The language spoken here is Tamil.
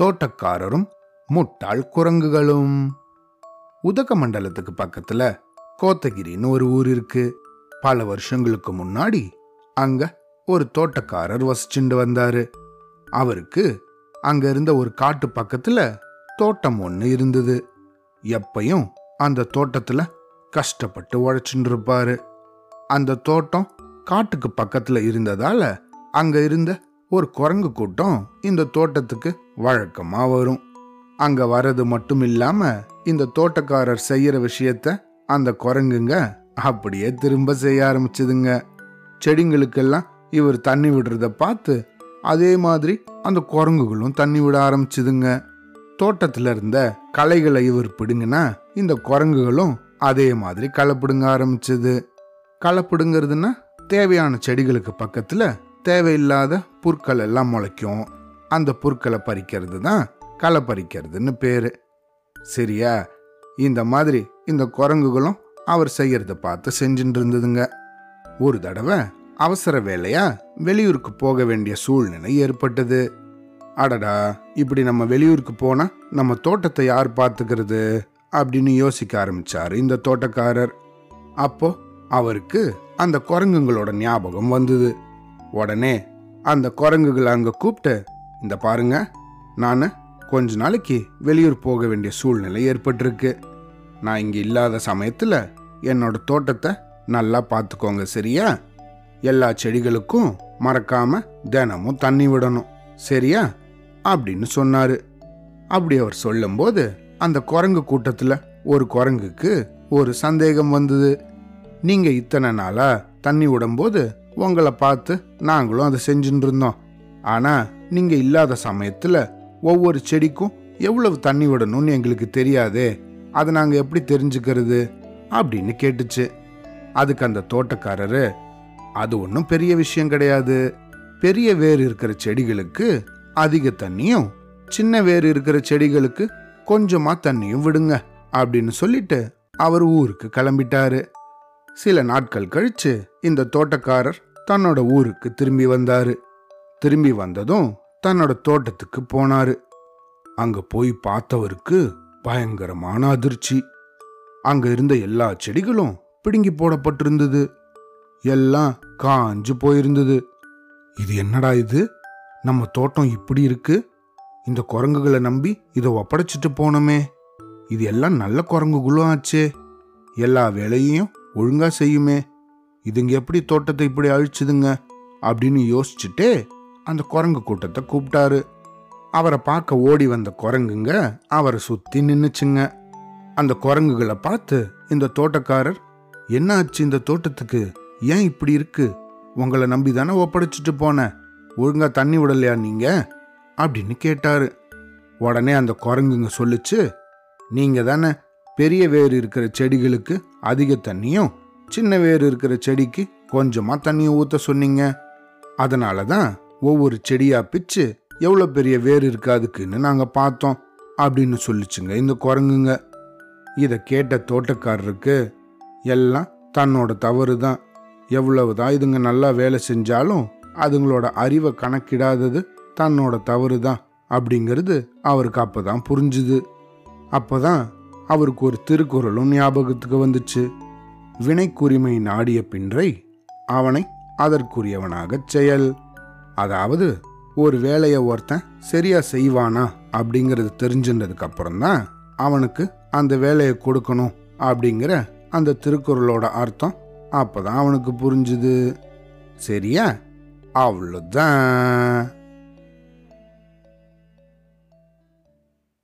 தோட்டக்காரரும் முட்டாள் குரங்குகளும். உதகமண்டலத்துக்கு பக்கத்துல கோத்தகிரின்னு ஒரு ஊர் இருக்கு. பல வருஷங்களுக்கு முன்னாடி அங்க ஒரு தோட்டக்காரர் வசிச்சுண்டு வந்தாரு. அவருக்கு அங்க இருந்த ஒரு காட்டு பக்கத்துல தோட்டம் ஒன்று இருந்தது. எப்பயும் அந்த தோட்டத்துல கஷ்டப்பட்டு உழைச்சுட்டு இருப்பாரு. அந்த தோட்டம் காட்டுக்கு பக்கத்துல இருந்ததால அங்க இருந்த ஒரு குரங்கு கூட்டம் இந்த தோட்டத்துக்கு வழக்கமா வரும். அங்க வர்றது மட்டும் இல்லாம இந்த தோட்டக்காரர் செய்யற விஷயத்த அந்த குரங்குங்க அப்படியே திரும்ப செய்ய ஆரம்பிச்சதுங்க. செடிங்களுக்கெல்லாம் இவர் தண்ணி விடுறத பார்த்து அதே மாதிரி அந்த குரங்குகளும் தண்ணி விட ஆரம்பிச்சுதுங்க. தோட்டத்துல இருந்த களைகளை இவர் பிடுங்கினா இந்த குரங்குகளும் அதே மாதிரி களை பிடுங்க ஆரம்பிச்சது. களை பிடுங்கிறதுனா தேவையான செடிகளுக்கு பக்கத்துல தேவையில்லாத புற்கள் எல்லாம் முளைக்கும். அந்த புற்களை பறிக்கிறது தான் களை பறிக்கிறதுன்னு பேரு. சரியா? இந்த மாதிரி இந்த குரங்குகளும் அவர் செய்யறத பார்த்து செஞ்சுட்டு இருந்ததுங்க. ஒரு தடவை அவசர வேலையா வெளியூருக்கு போக வேண்டிய சூழ்நிலை ஏற்பட்டது. அடடா இப்படி நம்ம வெளியூருக்கு போனா நம்ம தோட்டத்தை யார் பார்த்துக்கிறது? அப்படின்னு யோசிக்க ஆரம்பிச்சாரு இந்த தோட்டக்காரர். அப்போ அவருக்கு அந்த குரங்குங்களோட ஞாபகம் வந்தது. உடனே அந்த குரங்குகளை அங்கே கூப்பிட்டு இந்த பாருங்க நான் கொஞ்ச நாளைக்கு வெளியூர் போக வேண்டிய சூழ்நிலை ஏற்பட்டிருக்கு. நான் இங்கே இல்லாத சமயத்தில் என்னோட தோட்டத்தை நல்லா பார்த்துக்கோங்க சரியா? எல்லா செடிகளுக்கும் மறக்காம தினமும் தண்ணி விடணும் சரியா? அப்படின்னு சொன்னாரு. அப்படி அவர் சொல்லும்போது அந்த குரங்கு கூட்டத்தில் ஒரு குரங்குக்கு ஒரு சந்தேகம் வந்தது. நீங்கள் இத்தனை நாளாக தண்ணி விடும்போது உங்களை பார்த்து நாங்களும் அதை செஞ்சுட்டு இருந்தோம் ஆனால் நீங்கள் இல்லாத சமயத்தில் ஒவ்வொரு செடிக்கும் எவ்வளவு தண்ணி விடணும்னு எங்களுக்கு தெரியாதே அதை நாங்கள் எப்படி தெரிஞ்சுக்கிறது அப்படின்னு கேட்டுச்சு. அதுக்கு அந்த தோட்டக்காரரு அது ஒன்றும் பெரிய விஷயம் கிடையாது. பெரிய வேர் இருக்கிற செடிகளுக்கு அதிக தண்ணியும் சின்ன வேர் இருக்கிற செடிகளுக்கு கொஞ்சமாக தண்ணியும் விடுங்க அப்படின்னு சொல்லிட்டு அவர் ஊருக்கு கிளம்பிட்டாரு. சில நாட்கள் கழிச்சு இந்த தோட்டக்காரர் தன்னோட ஊருக்கு திரும்பி வந்தாரு. திரும்பி வந்ததும் தன்னோட தோட்டத்துக்கு போனாரு. அங்க போய் பார்த்தவருக்கு பயங்கரமான அதிர்ச்சி. அங்க இருந்த எல்லா செடிகளும் பிடுங்கி போடப்பட்டிருந்தது. எல்லாம் காஞ்சு போயிருந்தது. இது என்னடா இது? நம்ம தோட்டம் இப்படி இருக்கு? இந்த குரங்குகளை நம்பி இதை ஒப்படைச்சிட்டு போனோமே. இது எல்லாம் நல்ல குரங்குகளும் ஆச்சே. எல்லா வேலையையும் ஒழுங்கா செய்யுமே. இதுங்க எப்படி தோட்டத்தை இப்படி அழிச்சுதுங்க? அப்படின்னு யோசிச்சுட்டே அந்த குரங்கு கூட்டத்தை கூப்பிட்டாரு. அவரை பார்க்க ஓடி வந்த குரங்குங்க அவரை சுத்தி நின்னுச்சுங்க. அந்த குரங்குகளை பார்த்து இந்த தோட்டக்காரர் என்ன ஆச்சு இந்த தோட்டத்துக்கு? ஏன் இப்படி இருக்கு? உங்களை நம்பி தானே ஒப்படைச்சிட்டு போனேன் ஒழுங்கா தண்ணி விடலையா நீங்க? அப்படின்னு கேட்டாரு. உடனே அந்த குரங்குங்க சொல்லுச்சு நீங்க தானே பெரிய வேர் இருக்கிற செடிகளுக்கு அதிக தண்ணியும் சின்ன வேர் இருக்கிற செடிக்கு கொஞ்சமா தண்ணியை ஊத்த சொன்னீங்க. அதனால தான் ஒவ்வொரு செடியா பிச்சு எவ்வளோ பெரிய வேர் இருக்கு அதுக்குன்னு நாங்க பார்த்தோம் அப்படின்னு சொல்லிச்சுங்க இந்த குரங்குங்க. இதை கேட்ட தோட்டக்காரருக்கு எல்லாம் தன்னோட தவறு தான் எவ்வளவுதான் இதுங்க நல்லா வேலை செஞ்சாலும் அதுங்களோட அறிவை கணக்கிடாதது தன்னோட தவறு தான் அப்படிங்கிறது அவருக்கு அப்பதான் புரிஞ்சுது. அப்பதான் அவருக்கு ஒரு திருக்குறளும் ஞாபகத்துக்கு வந்துச்சு. வினைக்குரிமை நாடிய பின்றை அவனை அதற்குரியவனாகச் செயல். அதாவது ஒரு வேலையை ஒருத்தன் சரியா செய்வானா அப்படிங்கிறது தெரிஞ்சுன்றதுக்கு அப்புறம்தான் அவனுக்கு அந்த வேலையை கொடுக்கணும் அப்படிங்கிற அந்த திருக்குறளோட அர்த்தம் அப்பதான் அவனுக்கு புரிஞ்சுது. சரியா? அவ்வளோதான்